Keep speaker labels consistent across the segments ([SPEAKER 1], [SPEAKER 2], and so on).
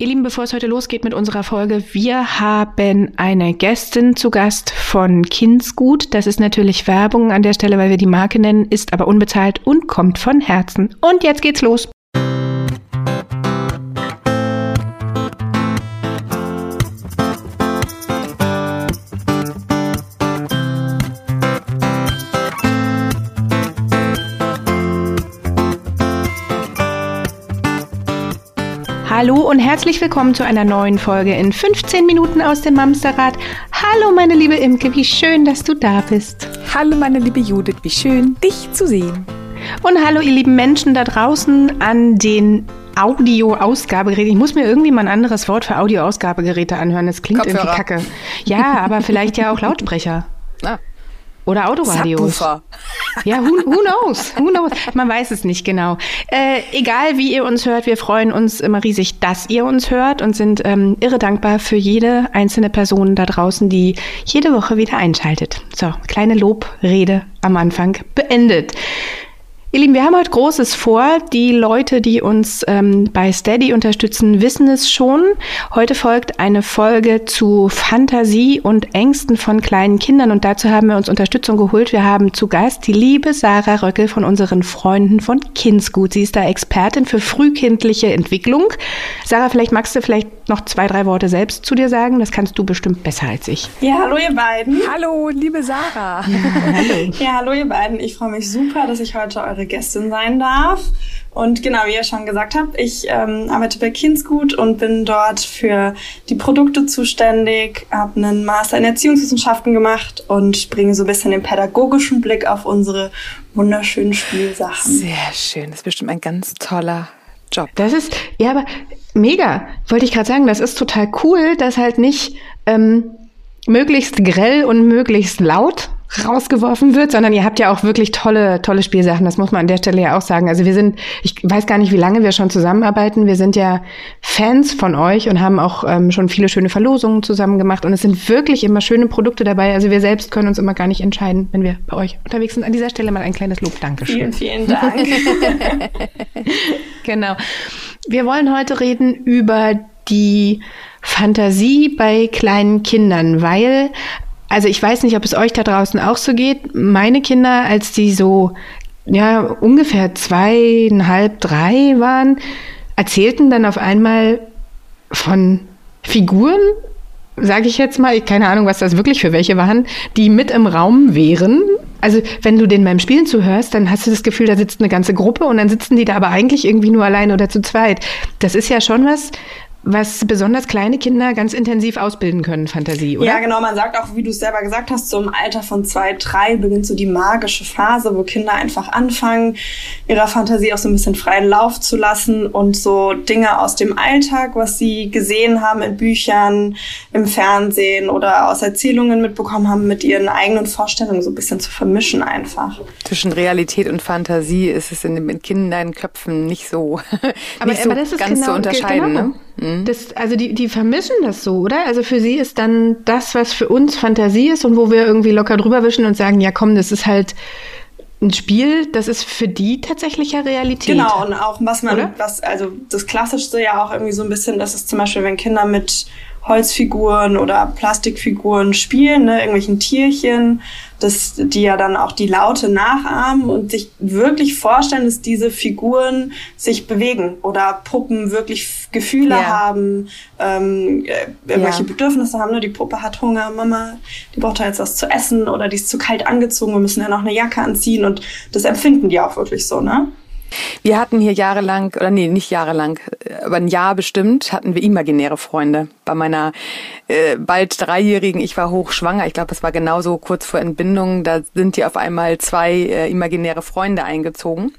[SPEAKER 1] Ihr Lieben, bevor es heute losgeht mit unserer Folge, wir haben eine Gästin zu Gast von Kindsgut. Das ist natürlich Werbung an der Stelle, weil wir die Marke nennen, ist aber unbezahlt und kommt von Herzen. Und jetzt geht's los. Hallo und herzlich willkommen zu einer neuen Folge in 15 Minuten aus dem Mamsterrad. Hallo meine liebe Imke, wie schön, dass du da bist.
[SPEAKER 2] Hallo meine liebe Judith, wie schön, dich zu sehen.
[SPEAKER 1] Und hallo ihr lieben Menschen da draußen an den Audio-Ausgabegeräten. Ich muss mir irgendwie mal ein anderes Wort für Audio-Ausgabegeräte anhören. Das klingt Kopfhörer. irgendwie kacke. Ja, aber vielleicht ja auch Lautsprecher. Ah. Oder Autoradios. Subwoofer. Ja, who, who, knows? Who knows? Man weiß es nicht genau. Äh, egal wie ihr uns hört, wir freuen uns immer riesig, dass ihr uns hört und sind ähm, irre dankbar für jede einzelne Person da draußen, die jede Woche wieder einschaltet. So, kleine Lobrede am Anfang beendet. Ihr Lieben, wir haben heute Großes vor. Die Leute, die uns ähm, bei Steady unterstützen, wissen es schon. Heute folgt eine Folge zu Fantasie und Ängsten von kleinen Kindern und dazu haben wir uns Unterstützung geholt. Wir haben zu Gast die liebe Sarah Röckel von unseren Freunden von Kindsgut. Sie ist da Expertin für frühkindliche Entwicklung. Sarah, vielleicht magst du vielleicht noch zwei, drei Worte selbst zu dir sagen. Das kannst du bestimmt besser als ich.
[SPEAKER 3] Ja, hallo ihr beiden.
[SPEAKER 2] Hallo, liebe Sarah.
[SPEAKER 3] Ja, hallo. ja, hallo ihr beiden. Ich freue mich super, dass ich heute eure eure Gästin sein darf. Und genau, wie ihr schon gesagt habt, ich ähm, arbeite bei Kindsgut und bin dort für die Produkte zuständig, habe einen Master in Erziehungswissenschaften gemacht und bringe so ein bisschen den pädagogischen Blick auf unsere wunderschönen Spielsachen.
[SPEAKER 2] Sehr schön, das ist bestimmt ein ganz toller Job.
[SPEAKER 1] Das ist, ja, aber mega, wollte ich gerade sagen, das ist total cool, dass halt nicht ähm, möglichst grell und möglichst laut rausgeworfen wird, sondern ihr habt ja auch wirklich tolle, tolle Spielsachen. Das muss man an der Stelle ja auch sagen. Also wir sind, ich weiß gar nicht, wie lange wir schon zusammenarbeiten. Wir sind ja Fans von euch und haben auch ähm, schon viele schöne Verlosungen zusammen gemacht. Und es sind wirklich immer schöne Produkte dabei. Also wir selbst können uns immer gar nicht entscheiden, wenn wir bei euch unterwegs sind. An dieser Stelle mal ein kleines Lob. Dankeschön.
[SPEAKER 3] Vielen, vielen Dank.
[SPEAKER 1] genau. Wir wollen heute reden über die Fantasie bei kleinen Kindern, weil also ich weiß nicht, ob es euch da draußen auch so geht. Meine Kinder, als die so ja ungefähr zweieinhalb, drei waren, erzählten dann auf einmal von Figuren, sage ich jetzt mal, keine Ahnung, was das wirklich für welche waren, die mit im Raum wären. Also wenn du denen beim Spielen zuhörst, dann hast du das Gefühl, da sitzt eine ganze Gruppe und dann sitzen die da aber eigentlich irgendwie nur allein oder zu zweit. Das ist ja schon was, was besonders kleine Kinder ganz intensiv ausbilden können, Fantasie, oder?
[SPEAKER 3] Ja, genau. Man sagt auch, wie du es selber gesagt hast, so im Alter von zwei, drei beginnt so die magische Phase, wo Kinder einfach anfangen, ihrer Fantasie auch so ein bisschen freien Lauf zu lassen und so Dinge aus dem Alltag, was sie gesehen haben in Büchern, im Fernsehen oder aus Erzählungen mitbekommen haben, mit ihren eigenen Vorstellungen so ein bisschen zu vermischen einfach.
[SPEAKER 2] Zwischen Realität und Fantasie ist es in den Kinderköpfen nicht so,
[SPEAKER 1] aber, nicht so aber ganz genau, zu unterscheiden. Genau. Ne? Mhm. Das, also die, die vermischen das so, oder? Also für sie ist dann das, was für uns Fantasie ist und wo wir irgendwie locker drüber wischen und sagen, ja komm, das ist halt ein Spiel, das ist für die tatsächlich ja Realität.
[SPEAKER 3] Genau, und auch was man, oder? was, also das Klassischste ja auch irgendwie so ein bisschen, das ist zum Beispiel, wenn Kinder mit Holzfiguren oder Plastikfiguren spielen, ne, irgendwelchen Tierchen, dass die ja dann auch die Laute nachahmen und sich wirklich vorstellen, dass diese Figuren sich bewegen oder Puppen wirklich Gefühle ja. haben, ähm, äh, irgendwelche ja. Bedürfnisse haben. Ne? Die Puppe hat Hunger, Mama, die braucht da jetzt was zu essen oder die ist zu kalt angezogen, wir müssen ja noch eine Jacke anziehen und das empfinden die auch wirklich so, ne?
[SPEAKER 2] Wir hatten hier jahrelang, oder nee, nicht jahrelang, aber ein Jahr bestimmt, hatten wir imaginäre Freunde. Bei meiner äh, bald Dreijährigen, ich war hochschwanger, ich glaube, es war genauso kurz vor Entbindung, da sind hier auf einmal zwei äh, imaginäre Freunde eingezogen.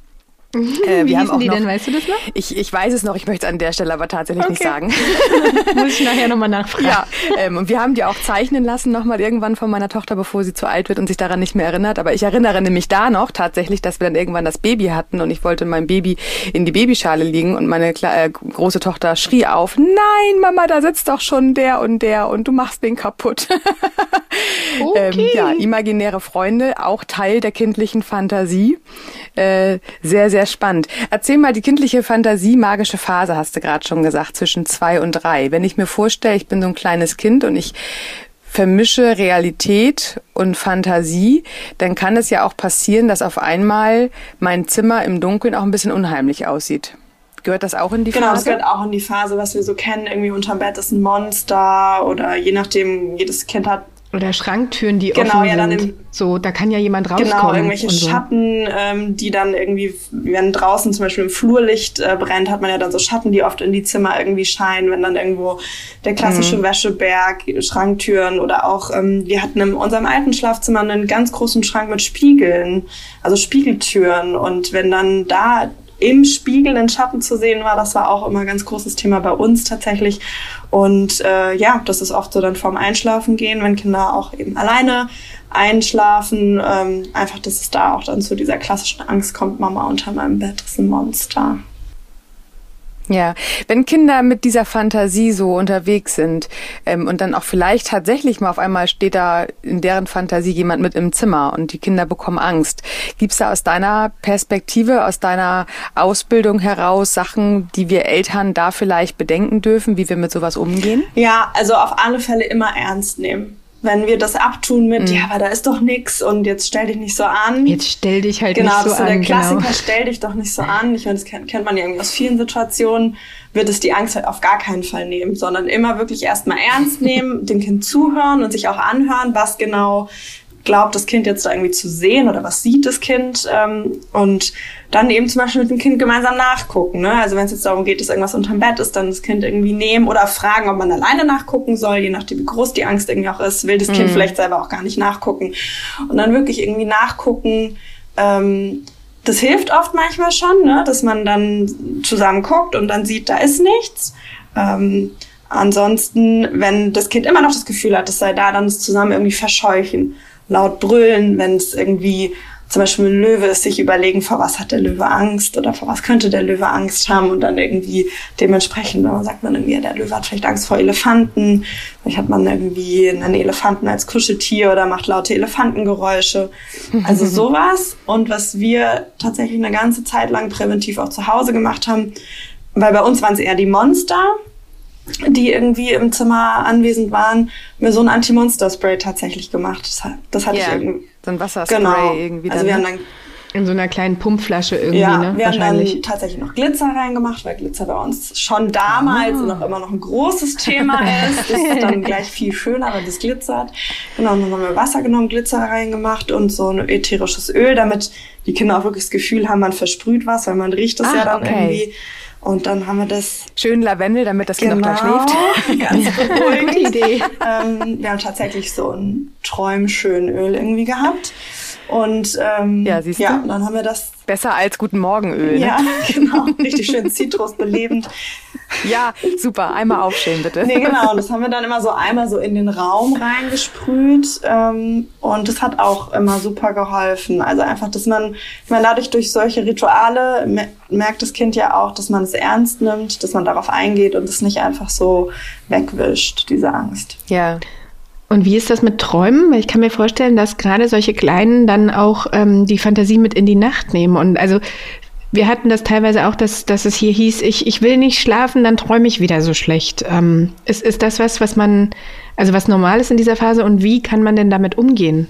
[SPEAKER 1] Mhm. Äh, Wie hießen die noch, denn, weißt du das noch?
[SPEAKER 2] Ich, ich weiß es noch, ich möchte es an der Stelle aber tatsächlich okay. nicht sagen.
[SPEAKER 1] Muss ich nachher nochmal nachfragen.
[SPEAKER 2] Ja, ähm, und wir haben die auch zeichnen lassen nochmal irgendwann von meiner Tochter, bevor sie zu alt wird und sich daran nicht mehr erinnert. Aber ich erinnere nämlich da noch tatsächlich, dass wir dann irgendwann das Baby hatten und ich wollte mein Baby in die Babyschale liegen und meine äh, große Tochter schrie auf, nein Mama, da sitzt doch schon der und der und du machst den kaputt. Okay. Ähm, ja, imaginäre Freunde, auch Teil der kindlichen Fantasie. Äh, sehr, sehr spannend. Erzähl mal, die kindliche Fantasie, magische Phase, hast du gerade schon gesagt, zwischen zwei und drei. Wenn ich mir vorstelle, ich bin so ein kleines Kind und ich vermische Realität und Fantasie, dann kann es ja auch passieren, dass auf einmal mein Zimmer im Dunkeln auch ein bisschen unheimlich aussieht. Gehört das auch in die
[SPEAKER 3] genau,
[SPEAKER 2] Phase?
[SPEAKER 3] Genau, das gehört auch in die Phase, was wir so kennen. Irgendwie unterm Bett ist ein Monster oder je nachdem, jedes Kind hat
[SPEAKER 1] oder Schranktüren, die genau, offen ja, dann sind. Im, so, da kann ja jemand rauskommen. Genau,
[SPEAKER 3] irgendwelche so. Schatten, ähm, die dann irgendwie, wenn draußen zum Beispiel im Flurlicht äh, brennt, hat man ja dann so Schatten, die oft in die Zimmer irgendwie scheinen, wenn dann irgendwo der klassische mhm. Wäscheberg, Schranktüren oder auch, ähm, wir hatten in unserem alten Schlafzimmer einen ganz großen Schrank mit Spiegeln, also Spiegeltüren und wenn dann da im Spiegel in Schatten zu sehen war, das war auch immer ein ganz großes Thema bei uns tatsächlich. Und äh, ja, das ist oft so dann vorm Einschlafen gehen, wenn Kinder auch eben alleine einschlafen. Ähm, einfach, dass es da auch dann zu dieser klassischen Angst kommt, Mama unter meinem Bett ist ein Monster.
[SPEAKER 2] Ja, wenn Kinder mit dieser Fantasie so unterwegs sind ähm, und dann auch vielleicht tatsächlich mal auf einmal steht da in deren Fantasie jemand mit im Zimmer und die Kinder bekommen Angst. Gibt's da aus deiner Perspektive, aus deiner Ausbildung heraus Sachen, die wir Eltern da vielleicht bedenken dürfen, wie wir mit sowas umgehen?
[SPEAKER 3] Ja, also auf alle Fälle immer ernst nehmen wenn wir das abtun mit, mhm. ja, aber da ist doch nix und jetzt stell dich nicht so an.
[SPEAKER 1] Jetzt stell dich halt
[SPEAKER 3] genau,
[SPEAKER 1] nicht so
[SPEAKER 3] an. Genau, das ist der Klassiker, genau. stell dich doch nicht so an. Ich meine, das kennt, kennt man ja irgendwie aus vielen Situationen, wird es die Angst halt auf gar keinen Fall nehmen, sondern immer wirklich erstmal ernst nehmen, dem Kind zuhören und sich auch anhören, was genau glaubt das Kind jetzt da irgendwie zu sehen oder was sieht das Kind ähm, und dann eben zum Beispiel mit dem Kind gemeinsam nachgucken. Ne? Also wenn es jetzt darum geht, dass irgendwas unterm Bett ist, dann das Kind irgendwie nehmen oder fragen, ob man alleine nachgucken soll, je nachdem wie groß die Angst irgendwie auch ist, will das mhm. Kind vielleicht selber auch gar nicht nachgucken und dann wirklich irgendwie nachgucken. Ähm, das hilft oft manchmal schon, ne? dass man dann zusammen guckt und dann sieht, da ist nichts. Ähm, ansonsten, wenn das Kind immer noch das Gefühl hat, es sei da, dann es zusammen irgendwie verscheuchen laut brüllen, wenn es irgendwie zum Beispiel ein Löwe ist, sich überlegen, vor was hat der Löwe Angst oder vor was könnte der Löwe Angst haben und dann irgendwie dementsprechend, wenn man sagt man irgendwie, der Löwe hat vielleicht Angst vor Elefanten, vielleicht hat man irgendwie einen Elefanten als Kuscheltier oder macht laute Elefantengeräusche. Also sowas. Und was wir tatsächlich eine ganze Zeit lang präventiv auch zu Hause gemacht haben, weil bei uns waren es eher die Monster, die irgendwie im Zimmer anwesend waren, mir so ein Anti-Monster-Spray tatsächlich gemacht. Das, das hatte yeah. ich irgendwie.
[SPEAKER 2] So ein Wasserspray
[SPEAKER 3] genau.
[SPEAKER 2] irgendwie.
[SPEAKER 3] Also wir haben ne? dann
[SPEAKER 1] in so einer kleinen Pumpflasche irgendwie,
[SPEAKER 3] ja,
[SPEAKER 1] ne?
[SPEAKER 3] Wir haben dann tatsächlich noch Glitzer reingemacht, weil Glitzer bei uns schon damals oh. noch immer noch ein großes Thema ist. Das ist dann gleich viel schöner, weil das glitzert. Genau, und dann haben wir Wasser genommen, Glitzer reingemacht und so ein ätherisches Öl, damit die Kinder auch wirklich das Gefühl haben, man versprüht was, weil man riecht das ah, ja dann okay. irgendwie. Und dann haben wir das.
[SPEAKER 2] Schön Lavendel, damit das Kind genau, auch gleich
[SPEAKER 3] schläft. Ganz beruhigend. Idee. Ähm, wir haben tatsächlich so ein Öl irgendwie gehabt. Und ähm,
[SPEAKER 2] ja, siehst du?
[SPEAKER 3] ja, dann haben wir das.
[SPEAKER 2] Besser als Guten Morgenöl. Ne?
[SPEAKER 3] Ja, genau. Richtig schön zitrusbelebend.
[SPEAKER 2] ja, super. Einmal aufstehen, bitte.
[SPEAKER 3] Nee, genau. Und das haben wir dann immer so einmal so in den Raum reingesprüht. Ähm, und das hat auch immer super geholfen. Also einfach, dass man, ich meine, dadurch durch solche Rituale merkt das Kind ja auch, dass man es ernst nimmt, dass man darauf eingeht und es nicht einfach so wegwischt, diese Angst.
[SPEAKER 2] Ja.
[SPEAKER 1] Und wie ist das mit Träumen? Weil ich kann mir vorstellen, dass gerade solche Kleinen dann auch ähm, die Fantasie mit in die Nacht nehmen. Und also wir hatten das teilweise auch, dass, dass es hier hieß, ich, ich will nicht schlafen, dann träume ich wieder so schlecht. Ähm, ist, ist das was, was man, also was normal ist in dieser Phase und wie kann man denn damit umgehen?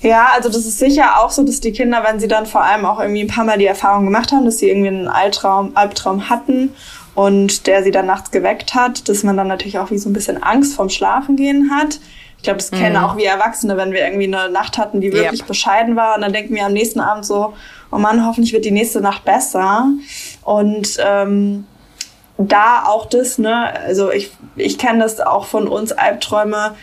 [SPEAKER 3] Ja, also das ist sicher auch so, dass die Kinder, wenn sie dann vor allem auch irgendwie ein paar Mal die Erfahrung gemacht haben, dass sie irgendwie einen Albtraum, Albtraum hatten und der sie dann nachts geweckt hat, dass man dann natürlich auch wie so ein bisschen Angst vorm Schlafengehen hat. Ich glaube, das mhm. kennen auch wir Erwachsene, wenn wir irgendwie eine Nacht hatten, die wirklich yep. bescheiden war und dann denken wir am nächsten Abend so, oh Mann, hoffentlich wird die nächste Nacht besser. Und ähm, da auch das, ne, also ich, ich kenne das auch von uns, Albträume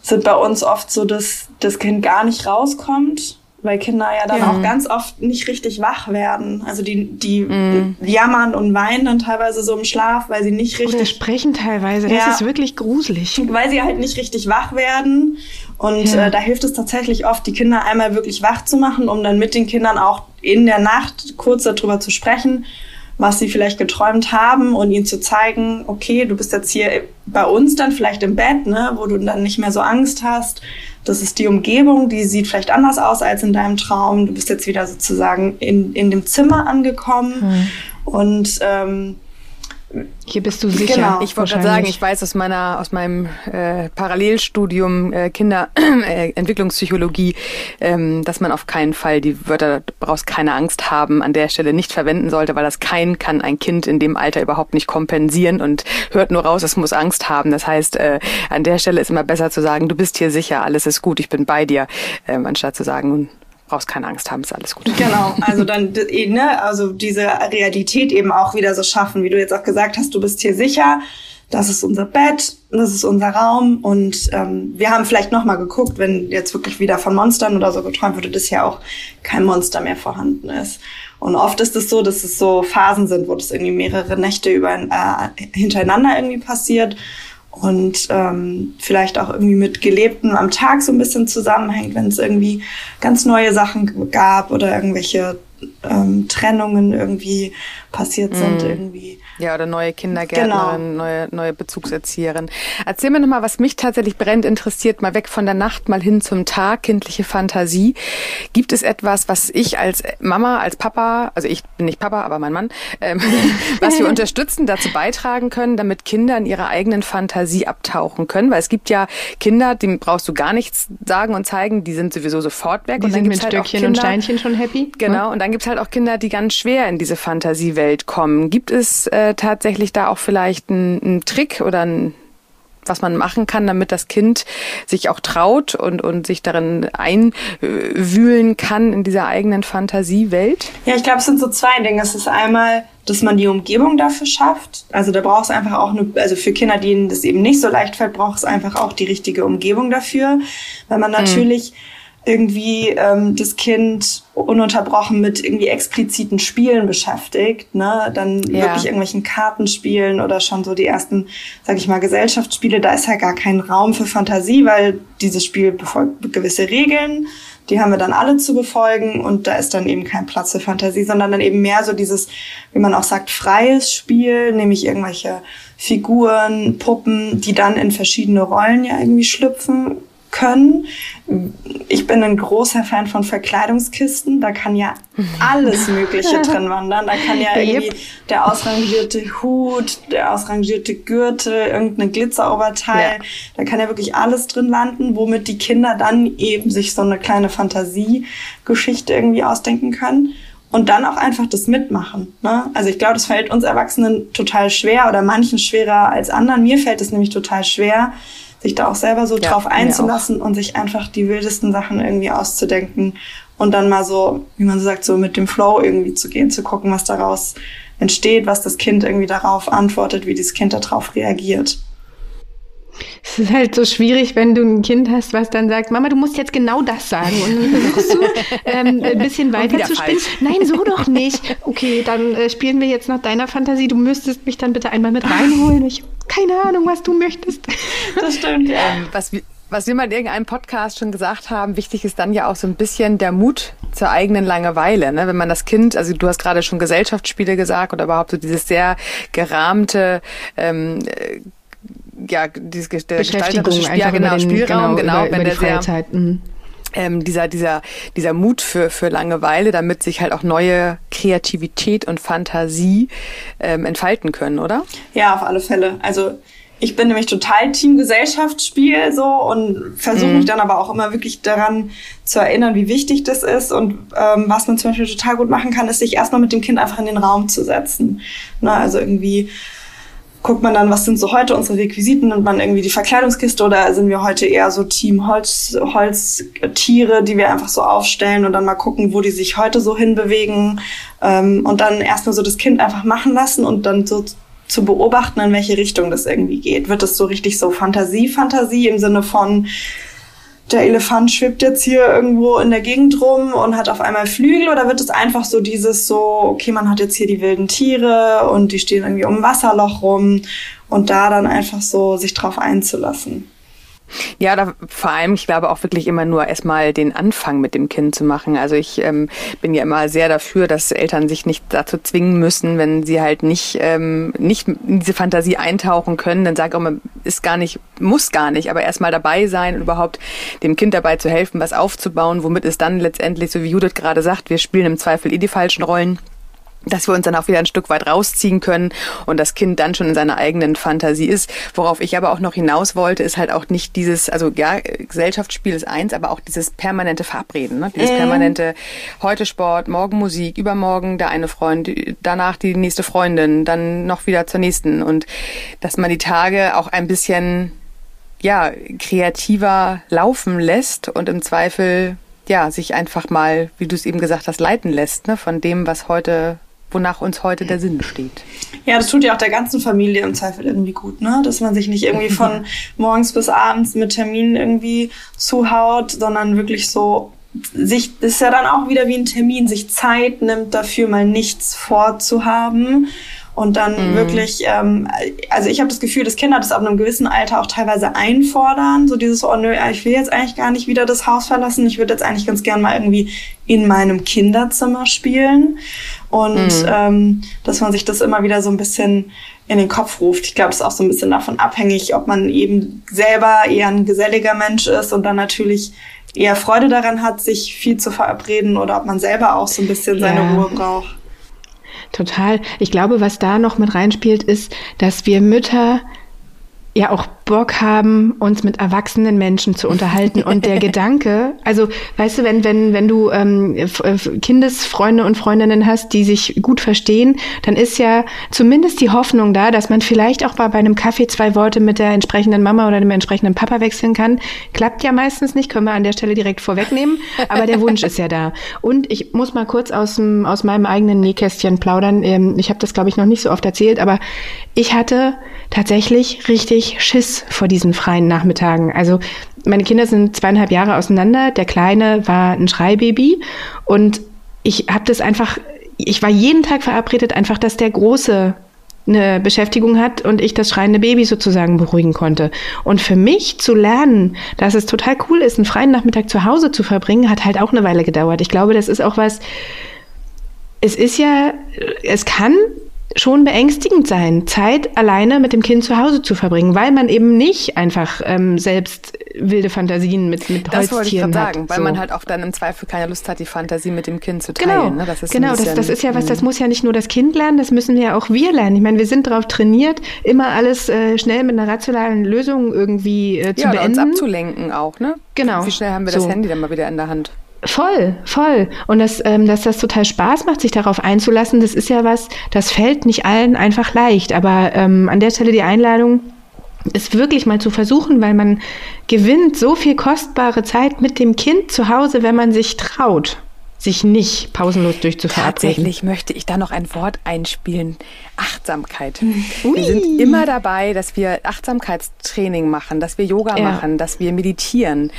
[SPEAKER 3] sind bei uns oft so, dass das Kind gar nicht rauskommt weil Kinder ja dann ja. auch ganz oft nicht richtig wach werden. Also die, die mm. jammern und weinen dann teilweise so im Schlaf, weil sie nicht richtig. Oder
[SPEAKER 1] sprechen teilweise. Das ja, ist wirklich gruselig.
[SPEAKER 3] Weil sie halt nicht richtig wach werden. Und ja. äh, da hilft es tatsächlich oft, die Kinder einmal wirklich wach zu machen, um dann mit den Kindern auch in der Nacht kurz darüber zu sprechen was sie vielleicht geträumt haben und ihnen zu zeigen, okay, du bist jetzt hier bei uns dann vielleicht im Bett, ne, wo du dann nicht mehr so Angst hast. Das ist die Umgebung, die sieht vielleicht anders aus als in deinem Traum. Du bist jetzt wieder sozusagen in, in dem Zimmer angekommen mhm. und ähm,
[SPEAKER 1] hier bist du sicher.
[SPEAKER 2] Genau. Ich wollte gerade sagen, ich weiß aus meiner aus meinem äh, Parallelstudium äh, Kinderentwicklungspsychologie, äh, ähm, dass man auf keinen Fall die Wörter brauchst keine Angst haben an der Stelle nicht verwenden sollte, weil das kein kann ein Kind in dem Alter überhaupt nicht kompensieren und hört nur raus, es muss Angst haben. Das heißt, äh, an der Stelle ist immer besser zu sagen, du bist hier sicher, alles ist gut, ich bin bei dir, ähm, anstatt zu sagen, brauchst keine Angst haben, ist alles gut.
[SPEAKER 3] Genau, also dann, eh, ne, also diese Realität eben auch wieder so schaffen, wie du jetzt auch gesagt hast, du bist hier sicher, das ist unser Bett, das ist unser Raum und ähm, wir haben vielleicht nochmal geguckt, wenn jetzt wirklich wieder von Monstern oder so geträumt wurde, dass ja auch kein Monster mehr vorhanden ist. Und oft ist es so, dass es so Phasen sind, wo das irgendwie mehrere Nächte über, äh, hintereinander irgendwie passiert und ähm, vielleicht auch irgendwie mit Gelebten am Tag so ein bisschen zusammenhängt, wenn es irgendwie ganz neue Sachen gab oder irgendwelche ähm, Trennungen irgendwie passiert sind, mm. irgendwie
[SPEAKER 2] ja, oder neue Kindergärtnerin, genau. neue, neue Bezugserzieherin. Erzähl mir nochmal, was mich tatsächlich brennend interessiert, mal weg von der Nacht, mal hin zum Tag, kindliche Fantasie. Gibt es etwas, was ich als Mama, als Papa, also ich bin nicht Papa, aber mein Mann, ähm, was wir unterstützen, dazu beitragen können, damit Kinder in ihrer eigenen Fantasie abtauchen können? Weil es gibt ja Kinder, dem brauchst du gar nichts sagen und zeigen, die sind sowieso sofort weg.
[SPEAKER 1] Die und dann sind mit halt Stöckchen Kinder, und Steinchen schon happy.
[SPEAKER 2] Genau, und dann gibt's halt auch Kinder, die ganz schwer in diese Fantasiewelt kommen. Gibt es äh, tatsächlich da auch vielleicht ein, ein Trick oder ein was man machen kann, damit das Kind sich auch traut und, und sich darin einwühlen kann in dieser eigenen Fantasiewelt?
[SPEAKER 3] Ja, ich glaube, es sind so zwei Dinge. Es ist einmal, dass man die Umgebung dafür schafft. Also da braucht es einfach auch eine, also für Kinder, denen das eben nicht so leicht fällt, braucht es einfach auch die richtige Umgebung dafür. Weil man hm. natürlich mhm irgendwie ähm, das Kind ununterbrochen mit irgendwie expliziten Spielen beschäftigt, ne, dann ja. wirklich irgendwelchen Kartenspielen oder schon so die ersten, sag ich mal, Gesellschaftsspiele, da ist ja gar kein Raum für Fantasie, weil dieses Spiel befolgt gewisse Regeln, die haben wir dann alle zu befolgen und da ist dann eben kein Platz für Fantasie, sondern dann eben mehr so dieses, wie man auch sagt, freies Spiel, nämlich irgendwelche Figuren, Puppen, die dann in verschiedene Rollen ja irgendwie schlüpfen können. Ich bin ein großer Fan von Verkleidungskisten. Da kann ja alles Mögliche drin wandern. Da kann ja irgendwie der ausrangierte Hut, der ausrangierte Gürtel, irgendein Glitzeroberteil. Ja. Da kann ja wirklich alles drin landen, womit die Kinder dann eben sich so eine kleine Fantasiegeschichte irgendwie ausdenken können und dann auch einfach das mitmachen. Ne? Also ich glaube, das fällt uns Erwachsenen total schwer oder manchen schwerer als anderen. Mir fällt es nämlich total schwer, sich da auch selber so ja, drauf einzulassen und sich einfach die wildesten Sachen irgendwie auszudenken und dann mal so, wie man so sagt, so mit dem Flow irgendwie zu gehen, zu gucken, was daraus entsteht, was das Kind irgendwie darauf antwortet, wie das Kind darauf reagiert.
[SPEAKER 1] Es ist halt so schwierig, wenn du ein Kind hast, was dann sagt, Mama, du musst jetzt genau das sagen. Und dann versuchst du ähm, ein bisschen weiter zu spielen. Nein, so doch nicht. Okay, dann äh, spielen wir jetzt nach deiner Fantasie. Du müsstest mich dann bitte einmal mit reinholen. Ich keine Ahnung, was du möchtest.
[SPEAKER 3] Das stimmt, ja.
[SPEAKER 2] Ähm, was, was wir mal in irgendeinem Podcast schon gesagt haben, wichtig ist dann ja auch so ein bisschen der Mut zur eigenen Langeweile. Ne? Wenn man das Kind, also du hast gerade schon Gesellschaftsspiele gesagt oder überhaupt so dieses sehr gerahmte ähm, äh, ja, dieses der gestalterische Spiel, ja, genau, den, Spielraum, genau, genau über, wenn über der sehr mhm. ähm, dieser dieser dieser Mut für für Langeweile, damit sich halt auch neue Kreativität und Fantasie ähm, entfalten können, oder?
[SPEAKER 3] Ja, auf alle Fälle. Also ich bin nämlich total Team Gesellschaftsspiel so und versuche mhm. mich dann aber auch immer wirklich daran zu erinnern, wie wichtig das ist und ähm, was man zum Beispiel total gut machen kann, ist sich erstmal mit dem Kind einfach in den Raum zu setzen. Na, also irgendwie guckt man dann, was sind so heute unsere Requisiten, nimmt man irgendwie die Verkleidungskiste oder sind wir heute eher so Team Holz, Holztiere, die wir einfach so aufstellen und dann mal gucken, wo die sich heute so hinbewegen ähm, und dann erstmal so das Kind einfach machen lassen und dann so zu beobachten, in welche Richtung das irgendwie geht. Wird das so richtig so Fantasie, Fantasie im Sinne von der Elefant schwebt jetzt hier irgendwo in der Gegend rum und hat auf einmal Flügel oder wird es einfach so dieses so, okay, man hat jetzt hier die wilden Tiere und die stehen irgendwie um ein Wasserloch rum und da dann einfach so sich drauf einzulassen?
[SPEAKER 2] Ja, oder vor allem, ich glaube auch wirklich immer nur erstmal den Anfang mit dem Kind zu machen. Also ich ähm, bin ja immer sehr dafür, dass Eltern sich nicht dazu zwingen müssen, wenn sie halt nicht, ähm, nicht in diese Fantasie eintauchen können, dann sage ich immer, ist gar nicht, muss gar nicht, aber erstmal dabei sein und überhaupt dem Kind dabei zu helfen, was aufzubauen, womit es dann letztendlich, so wie Judith gerade sagt, wir spielen im Zweifel eh die falschen Rollen dass wir uns dann auch wieder ein Stück weit rausziehen können und das Kind dann schon in seiner eigenen Fantasie ist. Worauf ich aber auch noch hinaus wollte, ist halt auch nicht dieses, also ja, Gesellschaftsspiel ist eins, aber auch dieses permanente Verabreden, ne? dieses äh. permanente heute Sport, morgen Musik, übermorgen der eine Freund, danach die nächste Freundin, dann noch wieder zur nächsten und dass man die Tage auch ein bisschen ja, kreativer laufen lässt und im Zweifel ja, sich einfach mal, wie du es eben gesagt hast, leiten lässt, ne, von dem, was heute wonach uns heute der Sinn steht.
[SPEAKER 3] Ja, das tut ja auch der ganzen Familie im Zweifel irgendwie gut, ne? Dass man sich nicht irgendwie von morgens bis abends mit Terminen irgendwie zuhaut, sondern wirklich so sich, das ist ja dann auch wieder wie ein Termin, sich Zeit nimmt dafür, mal nichts vorzuhaben und dann mhm. wirklich, ähm, also ich habe das Gefühl, dass Kinder das ab einem gewissen Alter auch teilweise einfordern, so dieses, oh nö, ich will jetzt eigentlich gar nicht wieder das Haus verlassen, ich würde jetzt eigentlich ganz gern mal irgendwie in meinem Kinderzimmer spielen und mhm. ähm, dass man sich das immer wieder so ein bisschen in den Kopf ruft. Ich glaube, das ist auch so ein bisschen davon abhängig, ob man eben selber eher ein geselliger Mensch ist und dann natürlich eher Freude daran hat, sich viel zu verabreden oder ob man selber auch so ein bisschen seine ja. Ruhe braucht.
[SPEAKER 1] Total. Ich glaube, was da noch mit reinspielt, ist, dass wir Mütter ja auch Bock haben, uns mit erwachsenen Menschen zu unterhalten. Und der Gedanke, also weißt du, wenn, wenn, wenn du ähm, äh, Kindesfreunde und Freundinnen hast, die sich gut verstehen, dann ist ja zumindest die Hoffnung da, dass man vielleicht auch mal bei einem Kaffee zwei Worte mit der entsprechenden Mama oder dem entsprechenden Papa wechseln kann. Klappt ja meistens nicht, können wir an der Stelle direkt vorwegnehmen, aber der Wunsch ist ja da. Und ich muss mal kurz aus, dem, aus meinem eigenen Nähkästchen plaudern. Ähm, ich habe das, glaube ich, noch nicht so oft erzählt, aber ich hatte tatsächlich richtig Schiss vor diesen freien Nachmittagen. Also meine Kinder sind zweieinhalb Jahre auseinander. Der Kleine war ein Schreibaby und ich habe das einfach, ich war jeden Tag verabredet, einfach, dass der Große eine Beschäftigung hat und ich das schreiende Baby sozusagen beruhigen konnte. Und für mich zu lernen, dass es total cool ist, einen freien Nachmittag zu Hause zu verbringen, hat halt auch eine Weile gedauert. Ich glaube, das ist auch was, es ist ja, es kann schon beängstigend sein, Zeit alleine mit dem Kind zu Hause zu verbringen, weil man eben nicht einfach ähm, selbst wilde Fantasien mit, mit das Holztieren Das wollte ich gerade sagen,
[SPEAKER 2] weil so. man halt auch dann im Zweifel keine Lust hat, die Fantasie mit dem Kind zu teilen.
[SPEAKER 1] Genau, ne? das, ist genau das, das ist ja was, das muss ja nicht nur das Kind lernen, das müssen ja auch wir lernen. Ich meine, wir sind darauf trainiert, immer alles äh, schnell mit einer rationalen Lösung irgendwie äh, zu ja, beenden. Ja,
[SPEAKER 2] uns abzulenken auch, ne?
[SPEAKER 1] Genau.
[SPEAKER 2] Wie schnell haben wir so. das Handy dann mal wieder in der Hand?
[SPEAKER 1] Voll, voll. Und das, ähm, dass das total Spaß macht, sich darauf einzulassen, das ist ja was, das fällt nicht allen einfach leicht. Aber ähm, an der Stelle die Einladung, es wirklich mal zu versuchen, weil man gewinnt so viel kostbare Zeit mit dem Kind zu Hause, wenn man sich traut, sich nicht pausenlos durchzuverabreden.
[SPEAKER 2] Tatsächlich möchte ich da noch ein Wort einspielen. Achtsamkeit. Ui. Wir sind immer dabei, dass wir Achtsamkeitstraining machen, dass wir Yoga ja. machen, dass wir meditieren.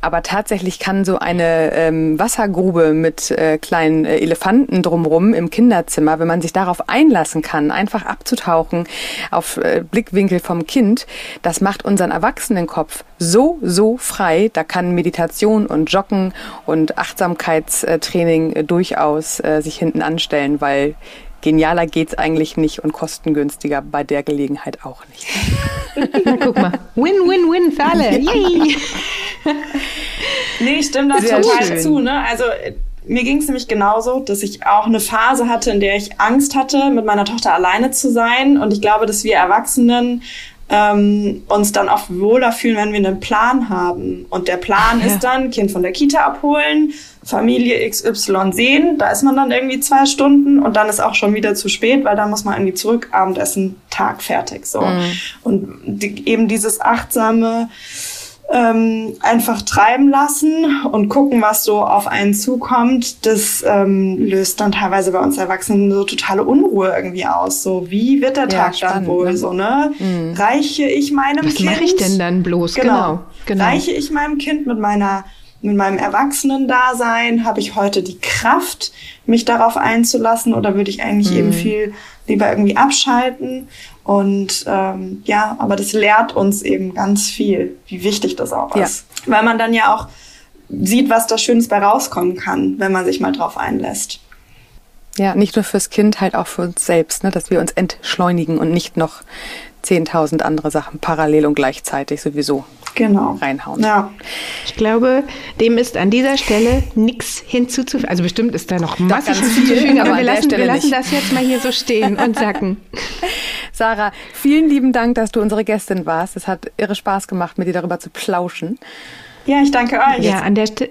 [SPEAKER 2] Aber tatsächlich kann so eine ähm, Wassergrube mit äh, kleinen äh, Elefanten drumrum im Kinderzimmer, wenn man sich darauf einlassen kann, einfach abzutauchen auf äh, Blickwinkel vom Kind, das macht unseren Erwachsenenkopf so, so frei. Da kann Meditation und Joggen und Achtsamkeitstraining äh, durchaus äh, sich hinten anstellen, weil genialer geht's eigentlich nicht und kostengünstiger bei der Gelegenheit auch nicht.
[SPEAKER 1] Na, guck mal. Win, win, win für alle. Yay.
[SPEAKER 3] nee, ich stimme da Sehr total schön. zu. Ne? Also mir ging es nämlich genauso, dass ich auch eine Phase hatte, in der ich Angst hatte, mit meiner Tochter alleine zu sein. Und ich glaube, dass wir Erwachsenen ähm, uns dann auch wohler fühlen, wenn wir einen Plan haben. Und der Plan ja. ist dann, Kind von der Kita abholen, Familie XY sehen. Da ist man dann irgendwie zwei Stunden und dann ist auch schon wieder zu spät, weil dann muss man irgendwie zurück, Abendessen, Tag fertig. So. Mhm. Und die, eben dieses achtsame ähm, einfach treiben lassen und gucken, was so auf einen zukommt, das ähm, löst dann teilweise bei uns Erwachsenen so totale Unruhe irgendwie aus. So, wie wird der Tag ja, dann wohl? Ne? So, ne? Mhm. Reiche ich meinem
[SPEAKER 1] was
[SPEAKER 3] Kind.
[SPEAKER 1] Was mache ich denn dann bloß?
[SPEAKER 3] Genau. genau. genau. Reiche ich meinem Kind mit meiner mit meinem Erwachsenen-Dasein, habe ich heute die Kraft, mich darauf einzulassen oder würde ich eigentlich mhm. eben viel lieber irgendwie abschalten? Und ähm, ja, aber das lehrt uns eben ganz viel, wie wichtig das auch ja. ist. Weil man dann ja auch sieht, was da Schönes bei rauskommen kann, wenn man sich mal drauf einlässt.
[SPEAKER 2] Ja, nicht nur fürs Kind, halt auch für uns selbst, ne, dass wir uns entschleunigen und nicht noch 10.000 andere Sachen parallel und gleichzeitig sowieso
[SPEAKER 3] genau.
[SPEAKER 2] reinhauen.
[SPEAKER 1] Ja. Ich glaube, dem ist an dieser Stelle nichts hinzuzufügen. Also bestimmt ist da noch massig hinzuzufügen, aber, wir, lassen, wir lassen das jetzt mal hier so stehen und sacken.
[SPEAKER 2] Sarah, vielen lieben Dank, dass du unsere Gästin warst. Es hat irre Spaß gemacht, mit dir darüber zu plauschen.
[SPEAKER 3] Ja, ich danke euch.
[SPEAKER 1] Ja, an der Stelle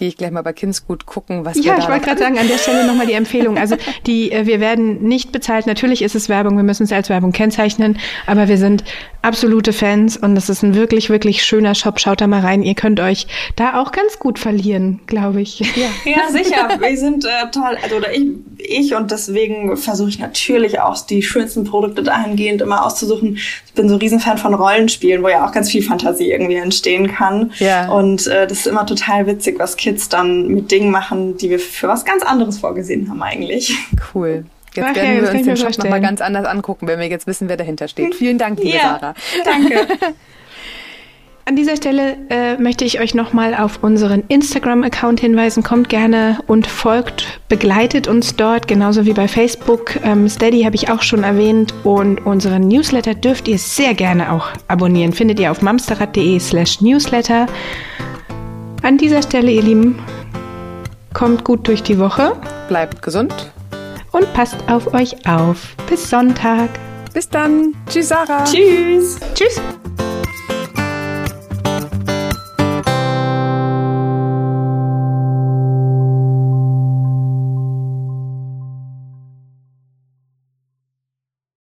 [SPEAKER 2] gehe ich gleich mal bei Kindsgut gucken, was
[SPEAKER 1] ja,
[SPEAKER 2] wir
[SPEAKER 1] da Ja, ich wollte gerade sagen, an der Stelle nochmal die Empfehlung. Also die, äh, wir werden nicht bezahlt. Natürlich ist es Werbung, wir müssen es als Werbung kennzeichnen, aber wir sind absolute Fans und es ist ein wirklich, wirklich schöner Shop. Schaut da mal rein. Ihr könnt euch da auch ganz gut verlieren, glaube ich.
[SPEAKER 3] Ja, ja sicher. wir sind äh, toll, also oder ich, ich und deswegen versuche ich natürlich auch die schönsten Produkte dahingehend immer auszusuchen. Ich bin so ein Riesenfan von Rollenspielen, wo ja auch ganz viel Fantasie irgendwie entstehen kann. Ja. Und äh, das ist immer total witzig, was Kinder Kids dann mit Dingen machen, die wir für was ganz anderes vorgesehen haben eigentlich.
[SPEAKER 2] Cool. Jetzt Ach werden wir uns den Shop nochmal ganz anders angucken, wenn wir jetzt wissen, wer dahinter steht. Vielen Dank, liebe ja, Sarah.
[SPEAKER 3] Danke.
[SPEAKER 1] An dieser Stelle äh, möchte ich euch nochmal auf unseren Instagram-Account hinweisen. Kommt gerne und folgt, begleitet uns dort, genauso wie bei Facebook. Ähm, Steady habe ich auch schon erwähnt und unseren Newsletter dürft ihr sehr gerne auch abonnieren. Findet ihr auf mamsterrad.de slash newsletter. An dieser Stelle, ihr Lieben, kommt gut durch die Woche.
[SPEAKER 2] Bleibt gesund.
[SPEAKER 1] Und passt auf euch auf. Bis Sonntag.
[SPEAKER 2] Bis dann. Tschüss, Sarah.
[SPEAKER 3] Tschüss.
[SPEAKER 1] Tschüss.